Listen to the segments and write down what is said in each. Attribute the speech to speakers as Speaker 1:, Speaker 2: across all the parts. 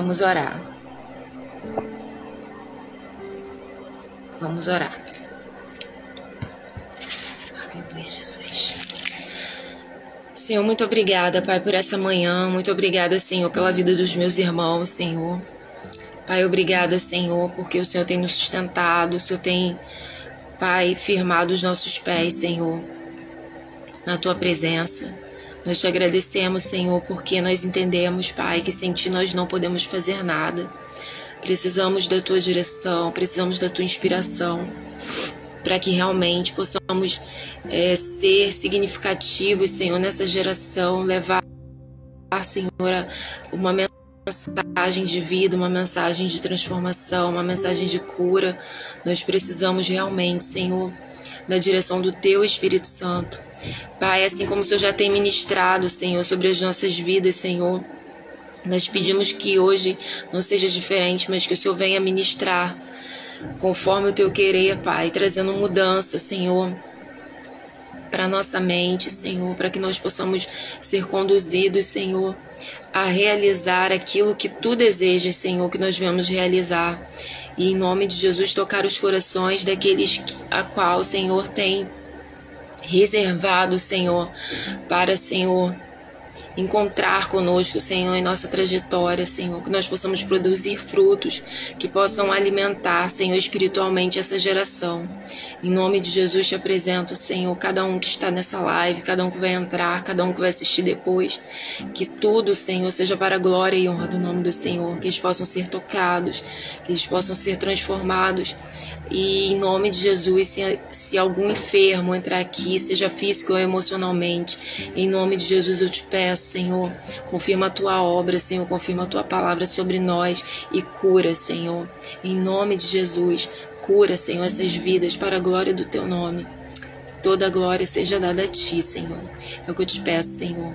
Speaker 1: Vamos orar. Vamos orar. Senhor, muito obrigada, Pai, por essa manhã. Muito obrigada, Senhor, pela vida dos meus irmãos, Senhor. Pai, obrigada, Senhor, porque o Senhor tem nos sustentado, o Senhor tem, Pai, firmado os nossos pés, Senhor, na tua presença. Nós te agradecemos, Senhor, porque nós entendemos, Pai, que sem ti nós não podemos fazer nada. Precisamos da tua direção, precisamos da tua inspiração para que realmente possamos é, ser significativos, Senhor, nessa geração, levar, Senhor, uma mensagem de vida, uma mensagem de transformação, uma mensagem de cura. Nós precisamos realmente, Senhor, da direção do Teu Espírito Santo. Pai, assim como o Senhor já tem ministrado, Senhor, sobre as nossas vidas, Senhor. Nós pedimos que hoje não seja diferente, mas que o Senhor venha ministrar conforme o teu querer, Pai, trazendo mudança, Senhor, para nossa mente, Senhor, para que nós possamos ser conduzidos, Senhor, a realizar aquilo que tu desejas, Senhor, que nós vamos realizar. E em nome de Jesus tocar os corações daqueles a qual o Senhor tem reservado, Senhor, para, Senhor, encontrar conosco, Senhor, em nossa trajetória, Senhor, que nós possamos produzir frutos que possam alimentar, Senhor, espiritualmente essa geração. Em nome de Jesus te apresento, Senhor, cada um que está nessa live, cada um que vai entrar, cada um que vai assistir depois, que tudo, Senhor, seja para a glória e honra do nome do Senhor, que eles possam ser tocados, que eles possam ser transformados. E em nome de Jesus, se, se algum enfermo entrar aqui, seja físico ou emocionalmente, em nome de Jesus eu te peço Senhor. Confirma a tua obra, Senhor. Confirma a tua palavra sobre nós e cura, Senhor. Em nome de Jesus, cura, Senhor, essas vidas para a glória do teu nome. Toda a glória seja dada a ti, Senhor. É o que eu te peço, Senhor.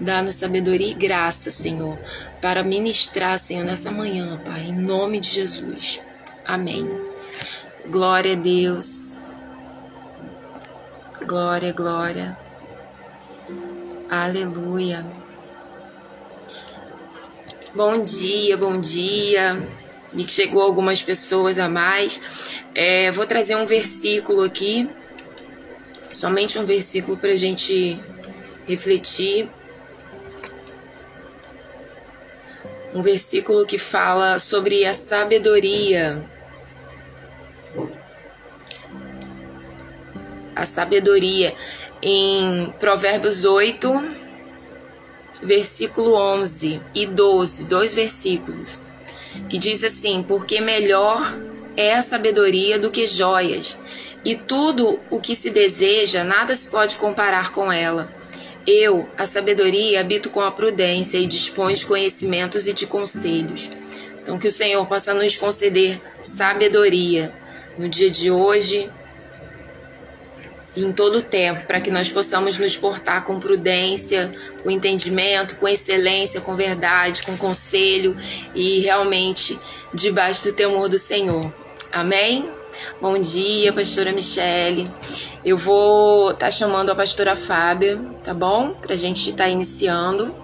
Speaker 1: Dá-nos sabedoria e graça, Senhor, para ministrar, Senhor, nessa manhã, Pai, em nome de Jesus. Amém. Glória a Deus. Glória, glória. Aleluia. Bom dia, bom dia. Me chegou algumas pessoas a mais. É, vou trazer um versículo aqui, somente um versículo para a gente refletir. Um versículo que fala sobre a sabedoria. A sabedoria em Provérbios 8, versículo 11 e 12, dois versículos, que diz assim: Porque melhor é a sabedoria do que joias, e tudo o que se deseja, nada se pode comparar com ela. Eu, a sabedoria, habito com a prudência e disponho de conhecimentos e de conselhos. Então, que o Senhor possa nos conceder sabedoria no dia de hoje, em todo o tempo, para que nós possamos nos portar com prudência, com entendimento, com excelência, com verdade, com conselho e realmente debaixo do temor do Senhor. Amém? Bom dia, pastora Michele. Eu vou estar tá chamando a pastora Fábia, tá bom? Para a gente estar tá iniciando.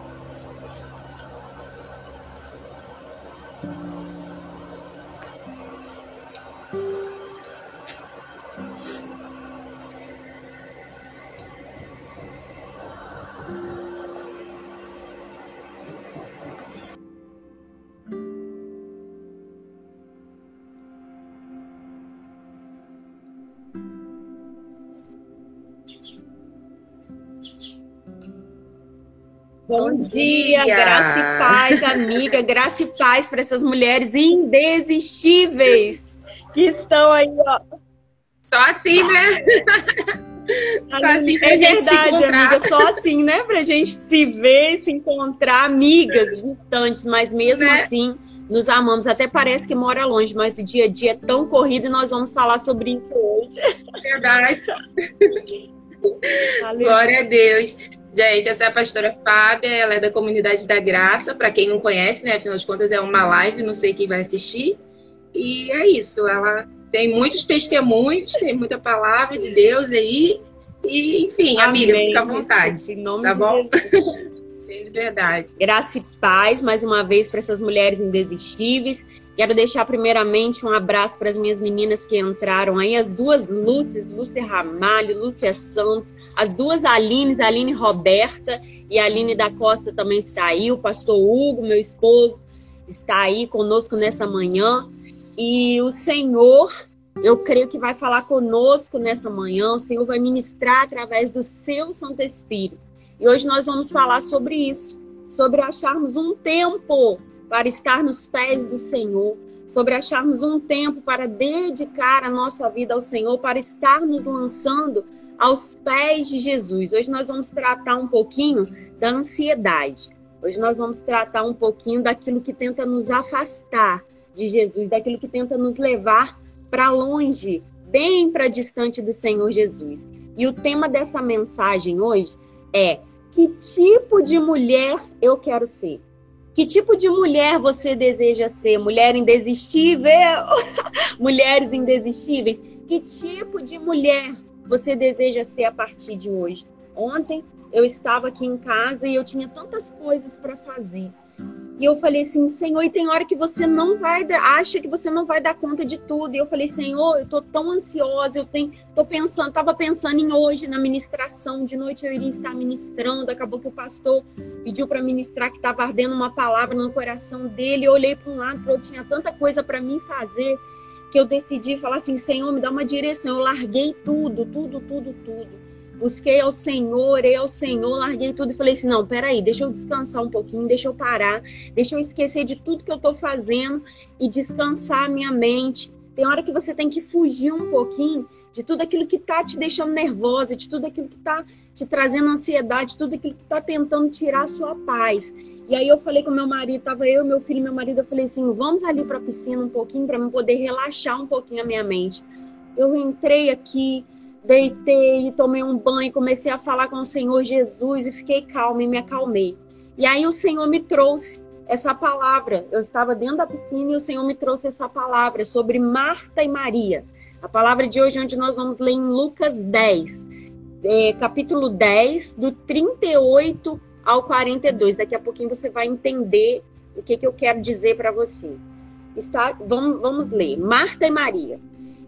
Speaker 2: Bom dia, graça e paz, amiga, graça e paz para essas mulheres indesistíveis que estão aí, ó.
Speaker 1: Só assim, né?
Speaker 2: Só assim é verdade, amiga, só assim, né? Pra gente se ver, se encontrar, amigas distantes, mas mesmo né? assim nos amamos. Até parece que mora longe, mas o dia a dia é tão corrido e nós vamos falar sobre isso hoje.
Speaker 1: Verdade. Glória a Deus. Gente, essa é a pastora Fábia, ela é da Comunidade da Graça, para quem não conhece, né? Afinal de contas, é uma live, não sei quem vai assistir. E é isso, ela tem muitos testemunhos, tem muita palavra de Deus aí. E, enfim, Amém. amiga, fica à vontade. Em nome tá de bom? Jesus.
Speaker 2: Verdade. Graça e paz, mais uma vez, para essas mulheres indesistíveis. Quero deixar primeiramente um abraço para as minhas meninas que entraram aí, as duas Lúcias, Lúcia Ramalho, Lúcia Santos, as duas Alines, Aline Roberta e Aline da Costa também está aí, o pastor Hugo, meu esposo, está aí conosco nessa manhã. E o Senhor, eu creio que vai falar conosco nessa manhã, o Senhor vai ministrar através do seu Santo Espírito. E hoje nós vamos falar sobre isso, sobre acharmos um tempo para estar nos pés do Senhor, sobre acharmos um tempo para dedicar a nossa vida ao Senhor, para estar nos lançando aos pés de Jesus. Hoje nós vamos tratar um pouquinho da ansiedade. Hoje nós vamos tratar um pouquinho daquilo que tenta nos afastar de Jesus, daquilo que tenta nos levar para longe, bem para distante do Senhor Jesus. E o tema dessa mensagem hoje é que tipo de mulher eu quero ser? Que tipo de mulher você deseja ser? Mulher indesistível? Mulheres indesistíveis? Que tipo de mulher você deseja ser a partir de hoje? Ontem eu estava aqui em casa e eu tinha tantas coisas para fazer. E eu falei assim, Senhor, e tem hora que você não vai, acha que você não vai dar conta de tudo. E eu falei, Senhor, eu tô tão ansiosa, eu tenho, tô pensando, tava pensando em hoje na ministração, de noite eu iria estar ministrando. Acabou que o pastor pediu para ministrar que estava ardendo uma palavra no coração dele. Eu olhei para um lado, eu tinha tanta coisa para mim fazer que eu decidi falar assim, Senhor, me dá uma direção. Eu larguei tudo, tudo, tudo, tudo busquei ao Senhor, orei ao Senhor, larguei tudo e falei assim: não, peraí, deixa eu descansar um pouquinho, deixa eu parar, deixa eu esquecer de tudo que eu tô fazendo e descansar a minha mente. Tem hora que você tem que fugir um pouquinho de tudo aquilo que tá te deixando nervosa, de tudo aquilo que tá te trazendo ansiedade, tudo aquilo que tá tentando tirar a sua paz. E aí eu falei com meu marido, tava eu, meu filho e meu marido, eu falei assim: vamos ali para a piscina um pouquinho para eu poder relaxar um pouquinho a minha mente. Eu entrei aqui, deitei, tomei um banho, comecei a falar com o Senhor Jesus e fiquei calma e me acalmei. E aí o Senhor me trouxe essa palavra. Eu estava dentro da piscina e o Senhor me trouxe essa palavra sobre Marta e Maria. A palavra de hoje, onde nós vamos ler em Lucas 10, é, capítulo 10, do 38 ao 42. Daqui a pouquinho você vai entender o que, que eu quero dizer para você. Está, vamos, vamos ler. Marta e Maria.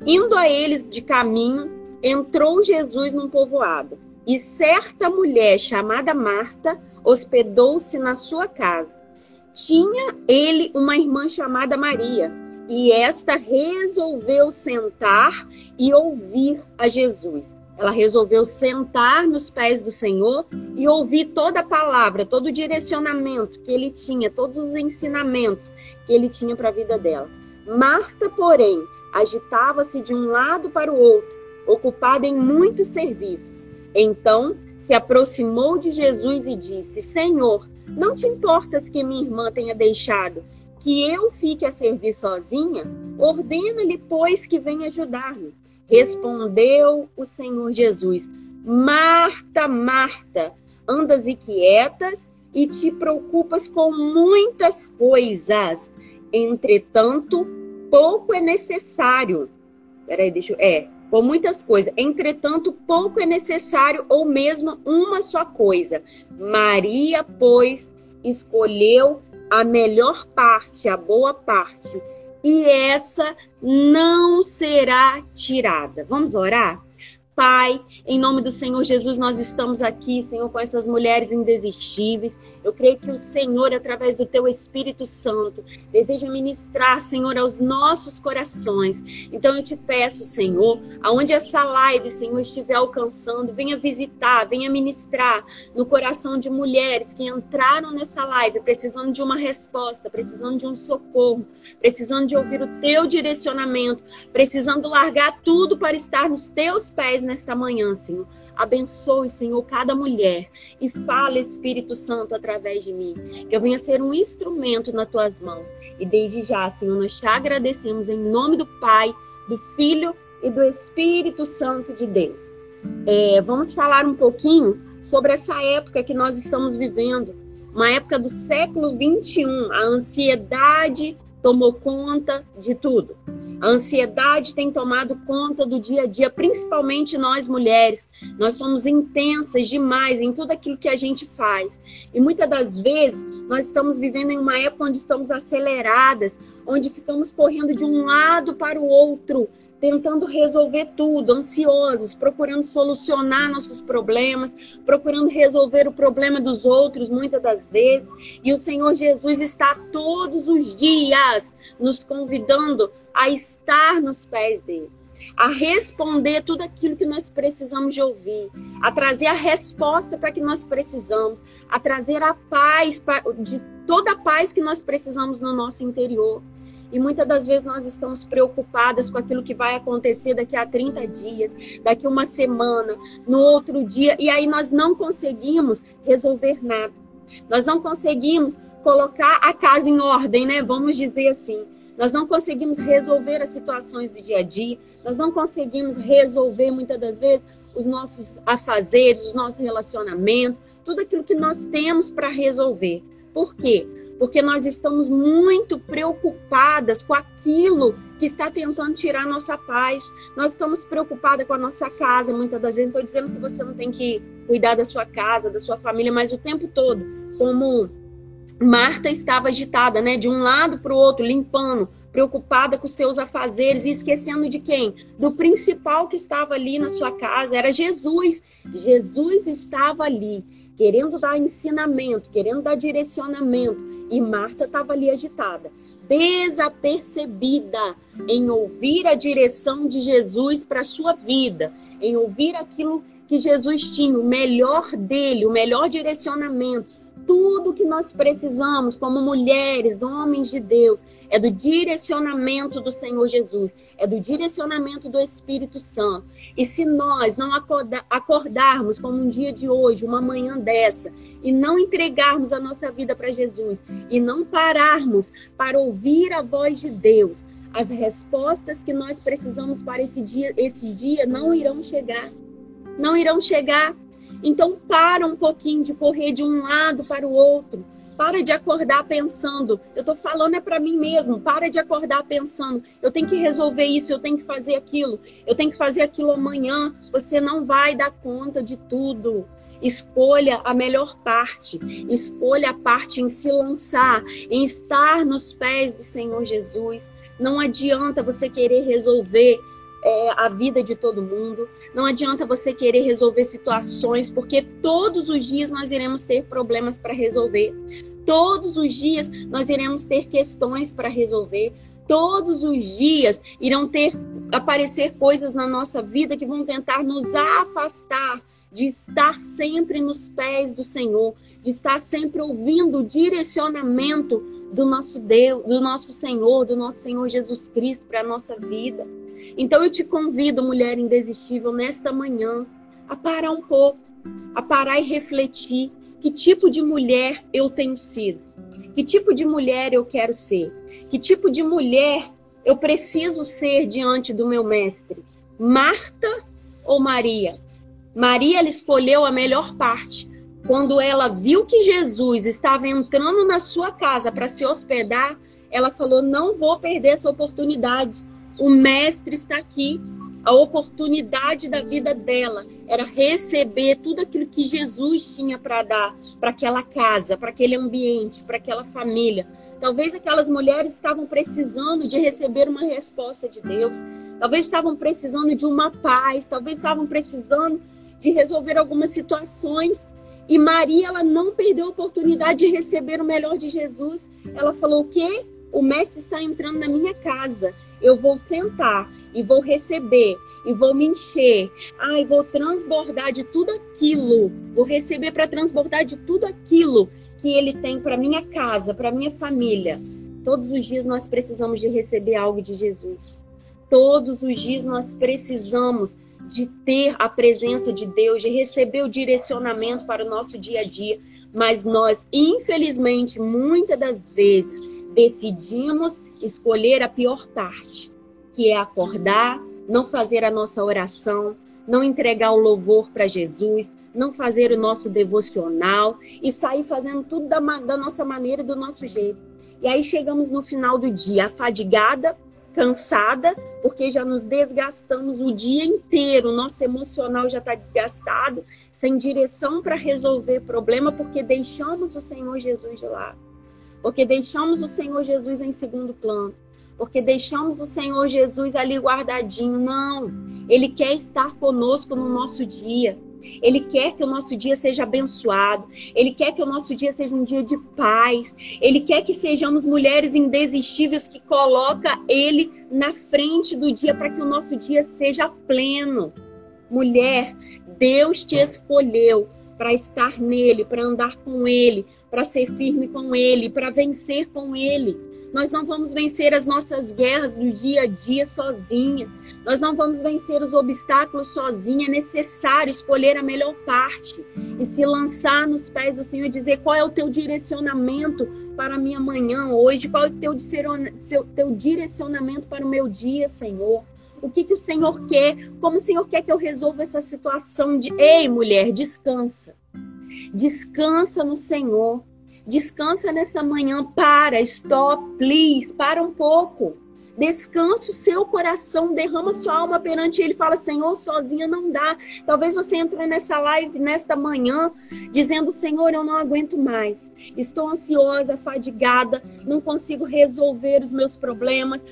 Speaker 2: Indo a eles de caminho, entrou Jesus num povoado, e certa mulher chamada Marta hospedou-se na sua casa. Tinha ele uma irmã chamada Maria, e esta resolveu sentar e ouvir a Jesus. Ela resolveu sentar nos pés do Senhor e ouvir toda a palavra, todo o direcionamento que ele tinha, todos os ensinamentos que ele tinha para a vida dela. Marta, porém, agitava-se de um lado para o outro ocupada em muitos serviços. Então se aproximou de Jesus e disse: Senhor, não te importas que minha irmã tenha deixado que eu fique a servir sozinha? Ordena-lhe, pois, que venha ajudar-me. Respondeu o Senhor Jesus: Marta, Marta, andas inquietas e te preocupas com muitas coisas. Entretanto, pouco é necessário. Peraí, deixa eu. É, por muitas coisas. Entretanto, pouco é necessário, ou mesmo uma só coisa. Maria, pois, escolheu a melhor parte, a boa parte, e essa não será tirada. Vamos orar? Pai, em nome do Senhor Jesus, nós estamos aqui, Senhor, com essas mulheres indesistíveis. Eu creio que o Senhor, através do teu Espírito Santo, deseja ministrar, Senhor, aos nossos corações. Então eu te peço, Senhor, aonde essa live, Senhor, estiver alcançando, venha visitar, venha ministrar no coração de mulheres que entraram nessa live precisando de uma resposta, precisando de um socorro, precisando de ouvir o teu direcionamento, precisando largar tudo para estar nos teus pés nesta manhã, Senhor. Abençoe, Senhor, cada mulher e fale, Espírito Santo, através de mim. Que eu venha ser um instrumento nas tuas mãos. E desde já, Senhor, nós te agradecemos em nome do Pai, do Filho e do Espírito Santo de Deus. É, vamos falar um pouquinho sobre essa época que nós estamos vivendo, uma época do século 21. A ansiedade tomou conta de tudo. A ansiedade tem tomado conta do dia a dia, principalmente nós mulheres. Nós somos intensas demais em tudo aquilo que a gente faz. E muitas das vezes nós estamos vivendo em uma época onde estamos aceleradas, onde ficamos correndo de um lado para o outro, tentando resolver tudo, ansiosos, procurando solucionar nossos problemas, procurando resolver o problema dos outros muitas das vezes. E o Senhor Jesus está todos os dias nos convidando a estar nos pés dele, a responder tudo aquilo que nós precisamos de ouvir, a trazer a resposta para que nós precisamos, a trazer a paz, de toda a paz que nós precisamos no nosso interior. E muitas das vezes nós estamos preocupadas com aquilo que vai acontecer daqui a 30 dias, daqui uma semana, no outro dia, e aí nós não conseguimos resolver nada. Nós não conseguimos colocar a casa em ordem, né? Vamos dizer assim. Nós não conseguimos resolver as situações do dia a dia, nós não conseguimos resolver muitas das vezes os nossos afazeres, os nossos relacionamentos, tudo aquilo que nós temos para resolver. Por quê? Porque nós estamos muito preocupadas com aquilo que está tentando tirar nossa paz. Nós estamos preocupadas com a nossa casa, muitas das vezes. Estou dizendo que você não tem que cuidar da sua casa, da sua família, mas o tempo todo, como Marta estava agitada, né, de um lado para o outro, limpando, preocupada com os seus afazeres e esquecendo de quem? Do principal que estava ali na sua casa, era Jesus. Jesus estava ali, querendo dar ensinamento, querendo dar direcionamento, e Marta estava ali agitada, desapercebida em ouvir a direção de Jesus para a sua vida, em ouvir aquilo que Jesus tinha, o melhor dele, o melhor direcionamento, tudo que nós precisamos como mulheres, homens de Deus, é do direcionamento do Senhor Jesus, é do direcionamento do Espírito Santo. E se nós não acordarmos como um dia de hoje, uma manhã dessa, e não entregarmos a nossa vida para Jesus, e não pararmos para ouvir a voz de Deus, as respostas que nós precisamos para esse dia, esse dia não irão chegar. Não irão chegar então, para um pouquinho de correr de um lado para o outro. Para de acordar pensando, eu estou falando é para mim mesmo. Para de acordar pensando, eu tenho que resolver isso, eu tenho que fazer aquilo, eu tenho que fazer aquilo amanhã. Você não vai dar conta de tudo. Escolha a melhor parte. Escolha a parte em se lançar, em estar nos pés do Senhor Jesus. Não adianta você querer resolver é, a vida de todo mundo. Não adianta você querer resolver situações, porque todos os dias nós iremos ter problemas para resolver. Todos os dias nós iremos ter questões para resolver. Todos os dias irão ter aparecer coisas na nossa vida que vão tentar nos afastar de estar sempre nos pés do Senhor, de estar sempre ouvindo o direcionamento do nosso Deus, do nosso Senhor, do nosso Senhor Jesus Cristo para a nossa vida. Então eu te convido, mulher indesistível, nesta manhã, a parar um pouco, a parar e refletir que tipo de mulher eu tenho sido, que tipo de mulher eu quero ser, que tipo de mulher eu preciso ser diante do meu mestre, Marta ou Maria? Maria ela escolheu a melhor parte. Quando ela viu que Jesus estava entrando na sua casa para se hospedar, ela falou: Não vou perder essa oportunidade. O mestre está aqui. A oportunidade da vida dela era receber tudo aquilo que Jesus tinha para dar para aquela casa, para aquele ambiente, para aquela família. Talvez aquelas mulheres estavam precisando de receber uma resposta de Deus. Talvez estavam precisando de uma paz, talvez estavam precisando de resolver algumas situações. E Maria, ela não perdeu a oportunidade de receber o melhor de Jesus. Ela falou: "O quê? O mestre está entrando na minha casa eu vou sentar e vou receber e vou me encher. Ai, vou transbordar de tudo aquilo. Vou receber para transbordar de tudo aquilo que ele tem para minha casa, para minha família. Todos os dias nós precisamos de receber algo de Jesus. Todos os dias nós precisamos de ter a presença de Deus, de receber o direcionamento para o nosso dia a dia. Mas nós, infelizmente, muitas das vezes, decidimos escolher a pior parte, que é acordar, não fazer a nossa oração, não entregar o louvor para Jesus, não fazer o nosso devocional e sair fazendo tudo da, da nossa maneira, do nosso jeito. E aí chegamos no final do dia, afadigada, cansada, porque já nos desgastamos o dia inteiro, o nosso emocional já está desgastado, sem direção para resolver problema, porque deixamos o Senhor Jesus de lado, porque deixamos o Senhor Jesus em segundo plano, porque deixamos o Senhor Jesus ali guardadinho. Não, Ele quer estar conosco no nosso dia. Ele quer que o nosso dia seja abençoado. Ele quer que o nosso dia seja um dia de paz. Ele quer que sejamos mulheres indesistíveis que coloca ele na frente do dia para que o nosso dia seja pleno. Mulher, Deus te escolheu para estar nele, para andar com ele, para ser firme com ele, para vencer com ele. Nós não vamos vencer as nossas guerras do dia a dia sozinha. Nós não vamos vencer os obstáculos sozinha. É necessário escolher a melhor parte e se lançar nos pés do Senhor e dizer qual é o teu direcionamento para a minha manhã hoje, qual é o teu, teu direcionamento para o meu dia, Senhor. O que, que o Senhor quer? Como o Senhor quer que eu resolva essa situação de. Ei, mulher, descansa. Descansa no Senhor. Descansa nessa manhã, para, stop, please, para um pouco. Descanse o seu coração, derrama sua alma perante Ele. Fala, Senhor, sozinha não dá. Talvez você entrou nessa live nesta manhã dizendo, Senhor, eu não aguento mais. Estou ansiosa, fadigada, não consigo resolver os meus problemas.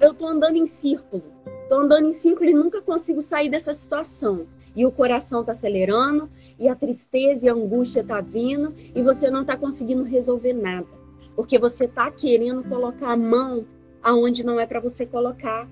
Speaker 2: Eu estou andando em círculo. Estou andando em círculo e nunca consigo sair dessa situação e o coração está acelerando, e a tristeza e a angústia está vindo, e você não está conseguindo resolver nada. Porque você está querendo colocar a mão aonde não é para você colocar.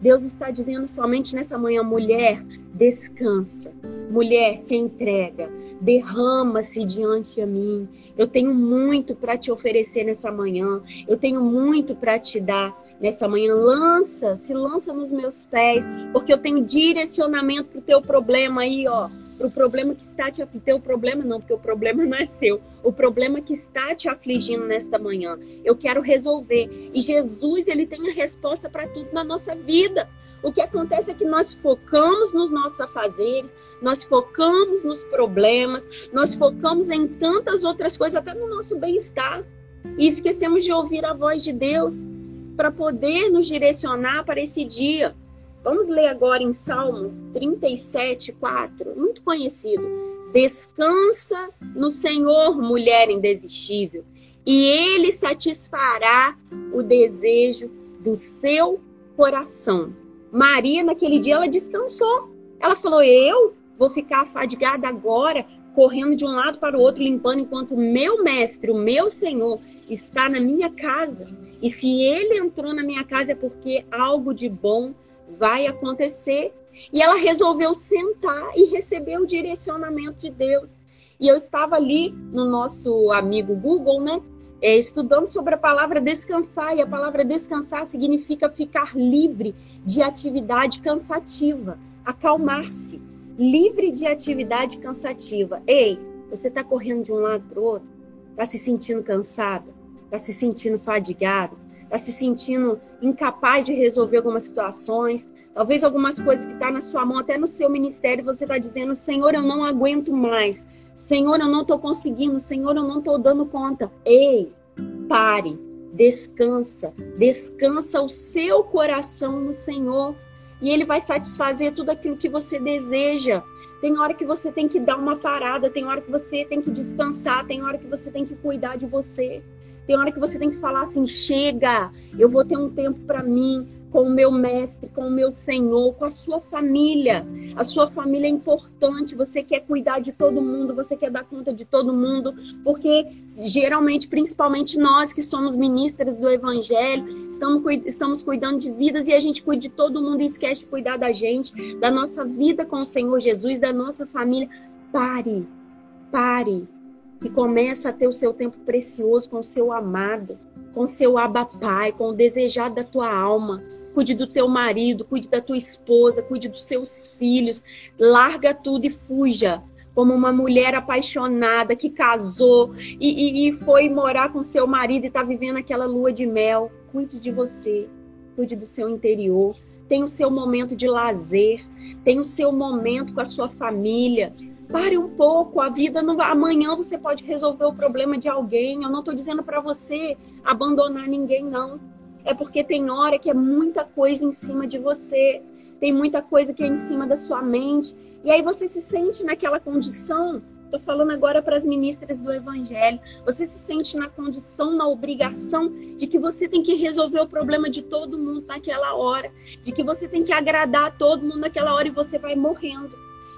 Speaker 2: Deus está dizendo somente nessa manhã, mulher, descansa. Mulher, se entrega. Derrama-se diante a mim. Eu tenho muito para te oferecer nessa manhã. Eu tenho muito para te dar nessa manhã. Lança, se lança nos meus pés, porque eu tenho direcionamento para o teu problema aí, ó. Para o problema que está te afligindo. Teu problema não, porque o problema não é seu. O problema que está te afligindo nesta manhã. Eu quero resolver. E Jesus, ele tem a resposta para tudo na nossa vida. O que acontece é que nós focamos nos nossos afazeres, nós focamos nos problemas, nós focamos em tantas outras coisas, até no nosso bem-estar. E esquecemos de ouvir a voz de Deus para poder nos direcionar para esse dia. Vamos ler agora em Salmos 37, 4, muito conhecido. Descansa no Senhor, mulher indesistível, e Ele satisfará o desejo do seu coração. Maria, naquele dia, ela descansou. Ela falou: Eu vou ficar fadigada agora, correndo de um lado para o outro, limpando, enquanto meu mestre, o meu Senhor, está na minha casa. E se ele entrou na minha casa é porque algo de bom vai acontecer. E ela resolveu sentar e receber o direcionamento de Deus. E eu estava ali no nosso amigo Google, né? É, estudando sobre a palavra descansar. E a palavra descansar significa ficar livre de atividade cansativa, acalmar-se, livre de atividade cansativa. Ei, você está correndo de um lado para o outro? Está se sentindo cansada? Está se sentindo fadigado, está se sentindo incapaz de resolver algumas situações, talvez algumas coisas que estão tá na sua mão, até no seu ministério, você está dizendo: Senhor, eu não aguento mais, Senhor, eu não estou conseguindo, Senhor, eu não estou dando conta. Ei, pare, descansa, descansa o seu coração no Senhor e Ele vai satisfazer tudo aquilo que você deseja. Tem hora que você tem que dar uma parada, tem hora que você tem que descansar, tem hora que você tem que cuidar de você. Tem hora que você tem que falar assim: chega, eu vou ter um tempo para mim, com o meu mestre, com o meu Senhor, com a sua família. A sua família é importante, você quer cuidar de todo mundo, você quer dar conta de todo mundo, porque geralmente, principalmente nós que somos ministras do Evangelho, estamos, estamos cuidando de vidas e a gente cuida de todo mundo e esquece de cuidar da gente, da nossa vida com o Senhor Jesus, da nossa família. Pare, pare e começa a ter o seu tempo precioso com o seu amado, com o seu abapai, com o desejado da tua alma. Cuide do teu marido, cuide da tua esposa, cuide dos seus filhos. Larga tudo e fuja. Como uma mulher apaixonada que casou e, e, e foi morar com seu marido e está vivendo aquela lua de mel. Cuide de você, cuide do seu interior. Tem o seu momento de lazer, tem o seu momento com a sua família Pare um pouco, a vida não. Amanhã você pode resolver o problema de alguém. Eu não estou dizendo para você abandonar ninguém, não. É porque tem hora que é muita coisa em cima de você, tem muita coisa que é em cima da sua mente, e aí você se sente naquela condição. Estou falando agora para as ministras do Evangelho. Você se sente na condição, na obrigação de que você tem que resolver o problema de todo mundo naquela hora, de que você tem que agradar todo mundo naquela hora e você vai morrendo,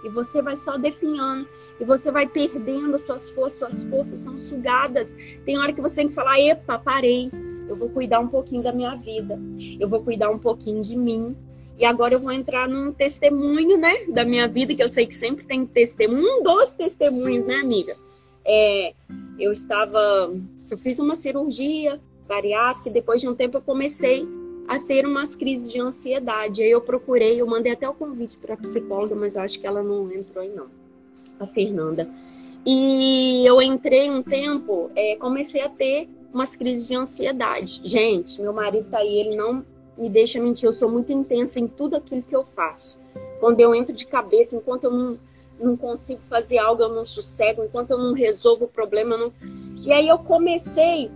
Speaker 2: e você vai só definhando, e você vai perdendo as suas forças, suas forças são sugadas. Tem hora que você tem que falar: epa, parei, eu vou cuidar um pouquinho da minha vida, eu vou cuidar um pouquinho de mim, e agora eu vou entrar num testemunho, né, da minha vida, que eu sei que sempre tem testemunho, um dos testemunhos, né, amiga? É, eu estava, eu fiz uma cirurgia bariátrica e depois de um tempo eu comecei a ter umas crises de ansiedade. Aí eu procurei, eu mandei até o convite para a psicóloga, mas eu acho que ela não entrou aí não, a Fernanda. E eu entrei um tempo, é, comecei a ter umas crises de ansiedade. Gente, meu marido tá aí, ele não me deixa mentir, eu sou muito intensa em tudo aquilo que eu faço. Quando eu entro de cabeça, enquanto eu não, não consigo fazer algo, eu não sossego, enquanto eu não resolvo o problema, não... E aí eu comecei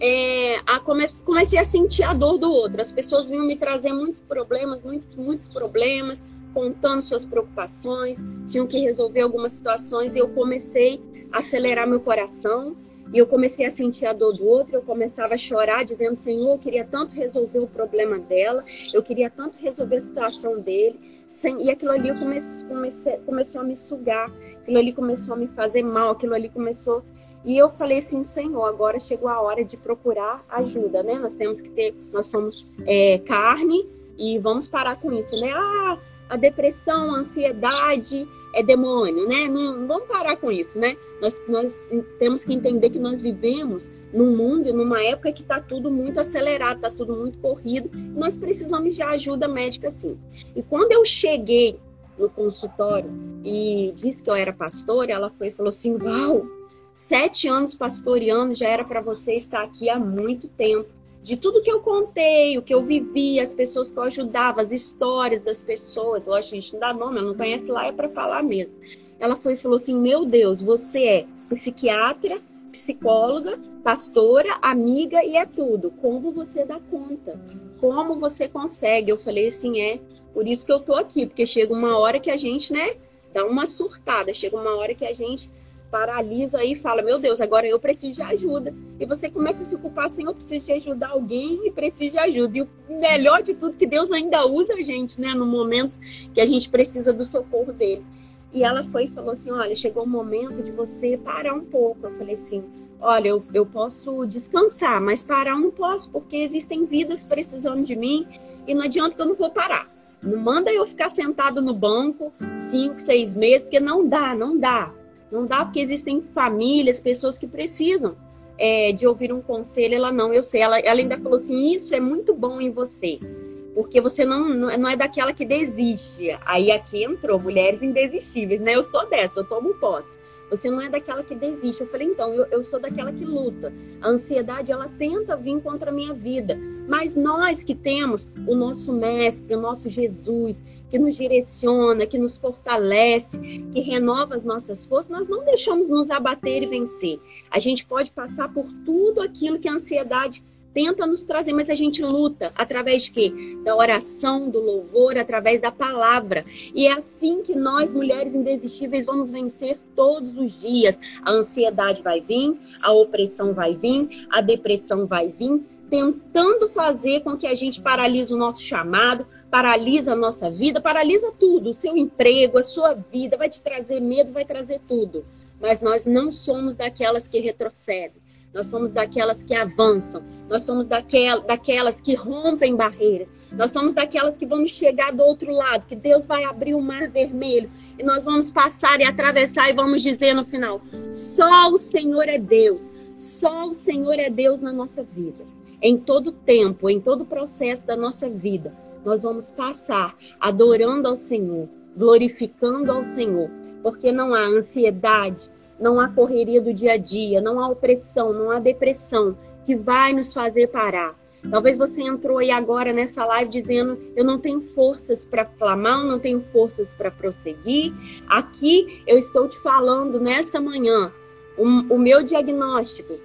Speaker 2: é, a come, comecei a sentir a dor do outro. As pessoas vinham me trazer muitos problemas, muitos, muitos problemas, contando suas preocupações, tinham que resolver algumas situações, e eu comecei a acelerar meu coração, e eu comecei a sentir a dor do outro, eu começava a chorar, dizendo: Senhor, eu queria tanto resolver o problema dela, eu queria tanto resolver a situação dele. E aquilo ali comece, comecei, começou a me sugar, aquilo ali começou a me fazer mal, aquilo ali começou. E eu falei assim, Senhor, agora chegou a hora de procurar ajuda, né? Nós temos que ter, nós somos é, carne e vamos parar com isso, né? Ah, a depressão, a ansiedade, é demônio, né? Não, vamos parar com isso, né? Nós, nós temos que entender que nós vivemos num mundo, numa época que está tudo muito acelerado, está tudo muito corrido. Nós precisamos de ajuda médica, sim. E quando eu cheguei no consultório e disse que eu era pastora, ela foi e falou assim: Uau, sete anos pastoreando já era para você estar aqui há muito tempo de tudo que eu contei, o que eu vivi, as pessoas que eu ajudava, as histórias das pessoas. Lógico, a gente não dá nome, ela não conhece lá, é para falar mesmo. Ela foi e falou assim: Meu Deus, você é psiquiatra, psicóloga, pastora, amiga e é tudo. Como você dá conta? Como você consegue? Eu falei assim: É, por isso que eu tô aqui, porque chega uma hora que a gente, né, dá uma surtada, chega uma hora que a gente paralisa e fala: Meu Deus, agora eu preciso de ajuda. E você começa a se ocupar assim: Eu preciso de ajudar alguém e preciso de ajuda. E o melhor de tudo, que Deus ainda usa a gente, né, no momento que a gente precisa do socorro dele. E ela foi e falou assim: Olha, chegou o momento de você parar um pouco. Eu falei assim: Olha, eu, eu posso descansar, mas parar eu não posso, porque existem vidas precisando de mim e não adianta que eu não vou parar. Não manda eu ficar sentado no banco cinco, seis meses, porque não dá, não dá. Não dá porque existem famílias, pessoas que precisam é, de ouvir um conselho. Ela não, eu sei. Ela, ela ainda falou assim: Isso é muito bom em você. Porque você não, não é daquela que desiste. Aí aqui entrou mulheres indesistíveis, né? Eu sou dessa, eu tomo posse. Você não é daquela que desiste. Eu falei, então, eu, eu sou daquela que luta. A ansiedade, ela tenta vir contra a minha vida. Mas nós que temos o nosso mestre, o nosso Jesus, que nos direciona, que nos fortalece, que renova as nossas forças, nós não deixamos nos abater e vencer. A gente pode passar por tudo aquilo que a ansiedade tenta nos trazer, mas a gente luta através de quê? Da oração, do louvor, através da palavra. E é assim que nós, mulheres indesistíveis, vamos vencer todos os dias. A ansiedade vai vir, a opressão vai vir, a depressão vai vir, tentando fazer com que a gente paralise o nosso chamado, paralisa a nossa vida, paralisa tudo, o seu emprego, a sua vida, vai te trazer medo, vai trazer tudo. Mas nós não somos daquelas que retrocedem nós somos daquelas que avançam, nós somos daquel, daquelas que rompem barreiras, nós somos daquelas que vamos chegar do outro lado, que Deus vai abrir o mar vermelho. E nós vamos passar e atravessar e vamos dizer no final: só o Senhor é Deus, só o Senhor é Deus na nossa vida. Em todo tempo, em todo processo da nossa vida, nós vamos passar adorando ao Senhor, glorificando ao Senhor, porque não há ansiedade, não há correria do dia a dia, não há opressão, não há depressão que vai nos fazer parar. Talvez você entrou aí agora nessa live dizendo: Eu não tenho forças para clamar, eu não tenho forças para prosseguir. Aqui eu estou te falando nesta manhã, o, o meu diagnóstico,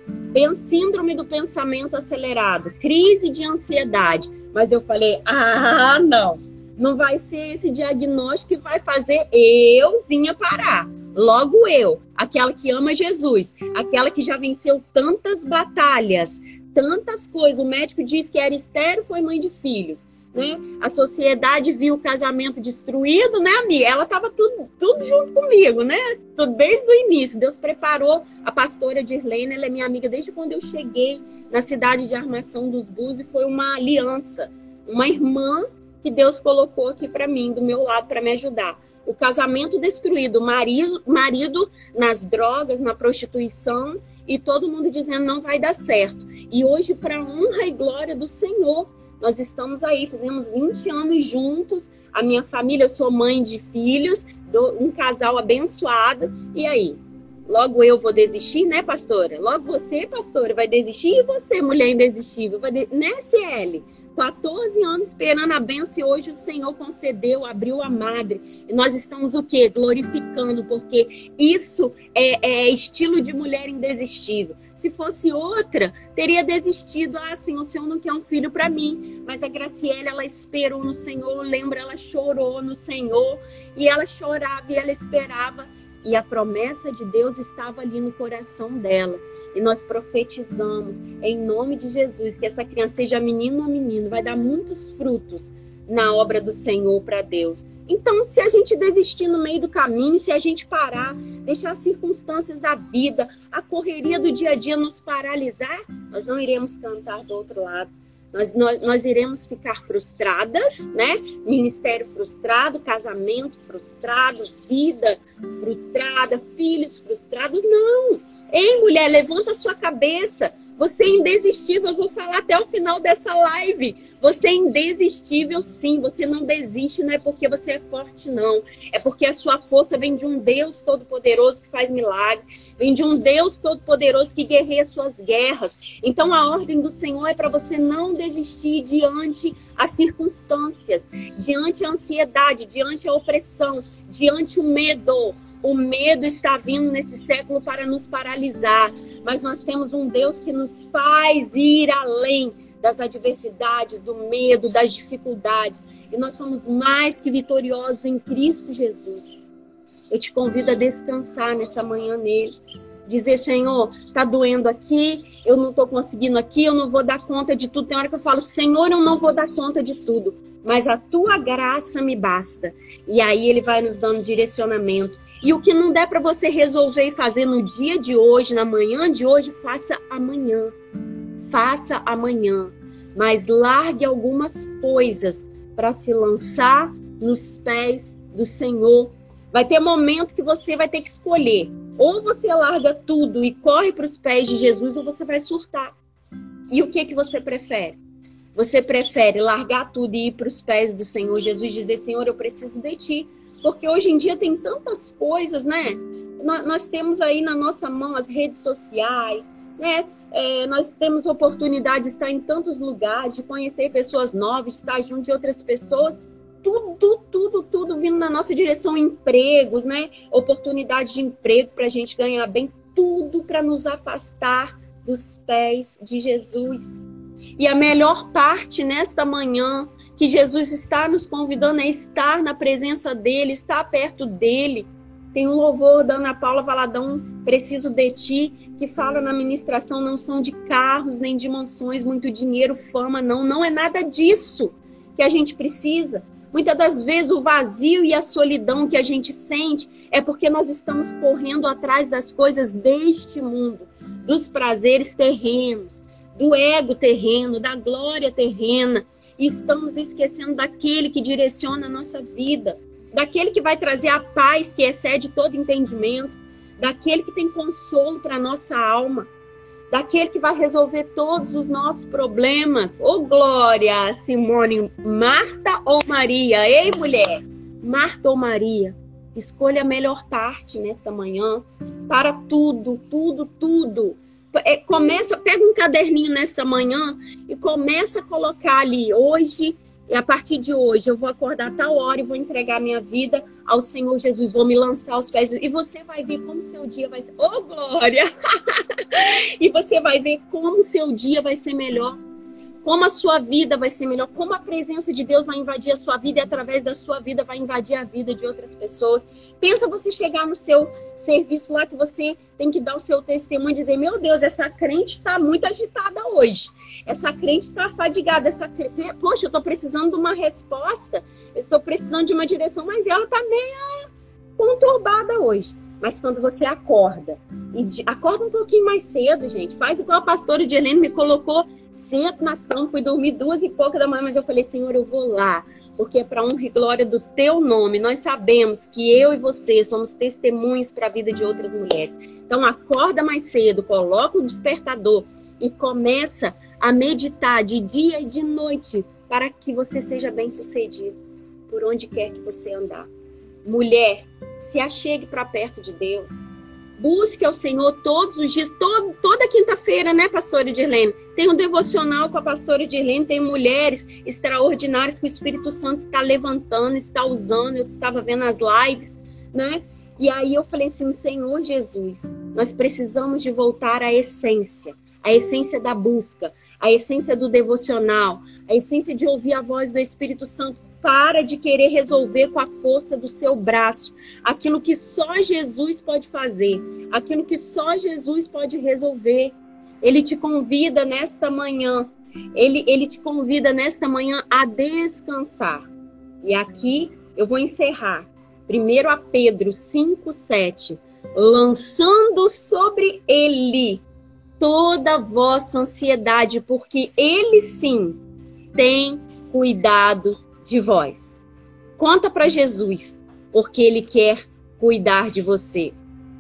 Speaker 2: síndrome do pensamento acelerado, crise de ansiedade. Mas eu falei, ah, não, não vai ser esse diagnóstico que vai fazer eu vinha parar. Logo eu, aquela que ama Jesus, aquela que já venceu tantas batalhas, tantas coisas. O médico disse que era estéreo, foi mãe de filhos. Né? A sociedade viu o casamento destruído, né, amiga? Ela estava tudo, tudo junto comigo, né? Desde o início. Deus preparou a pastora Dirlene, ela é minha amiga desde quando eu cheguei na cidade de Armação dos Búzios e foi uma aliança, uma irmã que Deus colocou aqui para mim, do meu lado, para me ajudar. O casamento destruído, o marido, marido nas drogas, na prostituição e todo mundo dizendo não vai dar certo. E hoje, para honra e glória do Senhor, nós estamos aí, fizemos 20 anos juntos. A minha família, eu sou mãe de filhos, um casal abençoado. E aí? Logo eu vou desistir, né, pastora? Logo você, pastora, vai desistir. E você, mulher indesistível, vai de... né, CL? 14 anos esperando a benção e hoje o Senhor concedeu, abriu a madre. E nós estamos o quê? Glorificando, porque isso é, é estilo de mulher indesistível. Se fosse outra, teria desistido. Ah, sim, o Senhor não quer um filho para mim. Mas a Graciela, ela esperou no Senhor. Lembra, ela chorou no Senhor. E ela chorava e ela esperava. E a promessa de Deus estava ali no coração dela. E nós profetizamos em nome de Jesus que essa criança seja menino ou menino, vai dar muitos frutos na obra do Senhor para Deus. Então, se a gente desistir no meio do caminho, se a gente parar, deixar as circunstâncias da vida, a correria do dia a dia nos paralisar, nós não iremos cantar do outro lado. Nós, nós, nós iremos ficar frustradas, né? Ministério frustrado, casamento frustrado, vida frustrada, filhos frustrados. Não! Ei, mulher, levanta a sua cabeça. Você é indesistível, eu vou falar até o final dessa live. Você é indesistível, sim. Você não desiste, não é porque você é forte, não. É porque a sua força vem de um Deus todo-poderoso que faz milagre, vem de um Deus todo-poderoso que guerreia suas guerras. Então a ordem do Senhor é para você não desistir diante as circunstâncias, diante a ansiedade, diante a opressão, diante o medo. O medo está vindo nesse século para nos paralisar mas nós temos um Deus que nos faz ir além das adversidades, do medo, das dificuldades. E nós somos mais que vitoriosos em Cristo Jesus. Eu te convido a descansar nessa manhã nele. Dizer, Senhor, tá doendo aqui, eu não tô conseguindo aqui, eu não vou dar conta de tudo. Tem hora que eu falo, Senhor, eu não vou dar conta de tudo, mas a tua graça me basta. E aí ele vai nos dando direcionamento. E o que não der para você resolver e fazer no dia de hoje, na manhã de hoje, faça amanhã. Faça amanhã. Mas largue algumas coisas para se lançar nos pés do Senhor. Vai ter momento que você vai ter que escolher. Ou você larga tudo e corre para os pés de Jesus, ou você vai surtar. E o que que você prefere? Você prefere largar tudo e ir para os pés do Senhor Jesus dizer: Senhor, eu preciso de ti porque hoje em dia tem tantas coisas, né? Nós temos aí na nossa mão as redes sociais, né? É, nós temos oportunidade de estar em tantos lugares, de conhecer pessoas novas, de estar junto de outras pessoas. Tudo, tudo, tudo vindo na nossa direção, empregos, né? Oportunidade de emprego para a gente ganhar bem, tudo para nos afastar dos pés de Jesus. E a melhor parte nesta manhã que Jesus está nos convidando a estar na presença dele, estar perto dele. Tem um louvor da Ana Paula Valadão, Preciso de Ti, que fala na ministração, não são de carros, nem de mansões, muito dinheiro, fama, não. Não é nada disso que a gente precisa. Muitas das vezes o vazio e a solidão que a gente sente é porque nós estamos correndo atrás das coisas deste mundo, dos prazeres terrenos, do ego terreno, da glória terrena e estamos esquecendo daquele que direciona a nossa vida, daquele que vai trazer a paz que excede todo entendimento, daquele que tem consolo para nossa alma, daquele que vai resolver todos os nossos problemas. Ô oh, glória, Simone, Marta ou Maria? Ei, mulher, Marta ou Maria? Escolha a melhor parte nesta manhã para tudo, tudo, tudo é, começa, pega um caderninho nesta manhã e começa a colocar ali, hoje E a partir de hoje eu vou acordar tal hora e vou entregar minha vida ao Senhor Jesus, vou me lançar aos pés. E você vai ver como seu dia vai ser. Oh, glória! e você vai ver como seu dia vai ser melhor como a sua vida vai ser melhor, como a presença de Deus vai invadir a sua vida e através da sua vida vai invadir a vida de outras pessoas. Pensa você chegar no seu serviço lá que você tem que dar o seu testemunho e dizer: Meu Deus, essa crente está muito agitada hoje. Essa crente está fadigada. Essa Poxa, eu estou precisando de uma resposta, eu estou precisando de uma direção, mas ela está meio conturbada hoje. Mas quando você acorda, e acorda um pouquinho mais cedo, gente, faz igual a pastora de Helena me colocou cedo na cama, fui dormir duas e pouca da manhã, mas eu falei, Senhor, eu vou lá, porque é para honra e glória do teu nome. Nós sabemos que eu e você somos testemunhos para a vida de outras mulheres. Então acorda mais cedo, coloca o despertador e começa a meditar de dia e de noite para que você seja bem sucedido por onde quer que você andar. Mulher, se achegue para perto de Deus. Busque ao Senhor todos os dias, toda quinta-feira, né, pastora Dirlene? Tem um devocional com a pastora Dirlene, tem mulheres extraordinárias que o Espírito Santo está levantando, está usando. Eu estava vendo as lives, né? E aí eu falei assim, Senhor Jesus, nós precisamos de voltar à essência, a essência da busca, a essência do devocional, a essência de ouvir a voz do Espírito Santo para de querer resolver com a força do seu braço aquilo que só Jesus pode fazer, aquilo que só Jesus pode resolver. Ele te convida nesta manhã, ele, ele te convida nesta manhã a descansar. E aqui eu vou encerrar. Primeiro a Pedro 5:7, lançando sobre ele toda vossa ansiedade, porque ele sim tem cuidado de vós. Conta para Jesus, porque ele quer cuidar de você.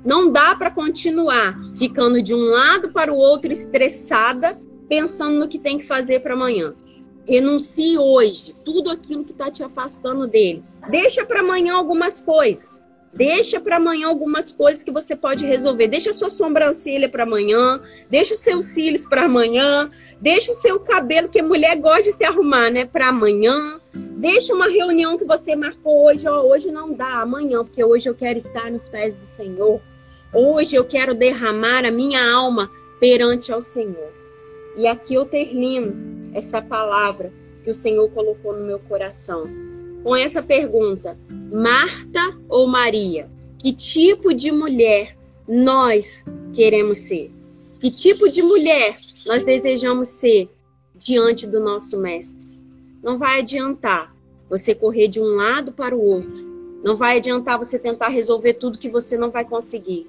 Speaker 2: Não dá para continuar ficando de um lado para o outro estressada, pensando no que tem que fazer para amanhã. Renuncie hoje tudo aquilo que está te afastando dele. Deixa para amanhã algumas coisas. Deixa para amanhã algumas coisas que você pode resolver. Deixa a sua sobrancelha para amanhã, deixa os seus cílios para amanhã, deixa o seu cabelo, que mulher gosta de se arrumar, né, para amanhã. Deixa uma reunião que você marcou hoje, hoje não dá, amanhã, porque hoje eu quero estar nos pés do Senhor. Hoje eu quero derramar a minha alma perante ao Senhor. E aqui eu termino essa palavra que o Senhor colocou no meu coração com essa pergunta: Marta ou Maria? Que tipo de mulher nós queremos ser? Que tipo de mulher nós desejamos ser diante do nosso Mestre? Não vai adiantar você correr de um lado para o outro. Não vai adiantar você tentar resolver tudo que você não vai conseguir.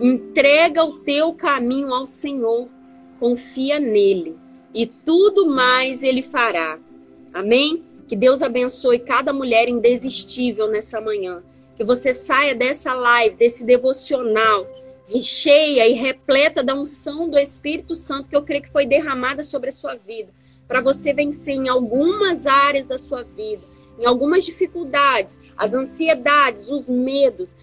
Speaker 2: Entrega o teu caminho ao Senhor, confia nele e tudo mais ele fará. Amém? Que Deus abençoe cada mulher indesistível nessa manhã. Que você saia dessa live, desse devocional, cheia e repleta da unção do Espírito Santo que eu creio que foi derramada sobre a sua vida, para você vencer em algumas áreas da sua vida, em algumas dificuldades, as ansiedades, os medos,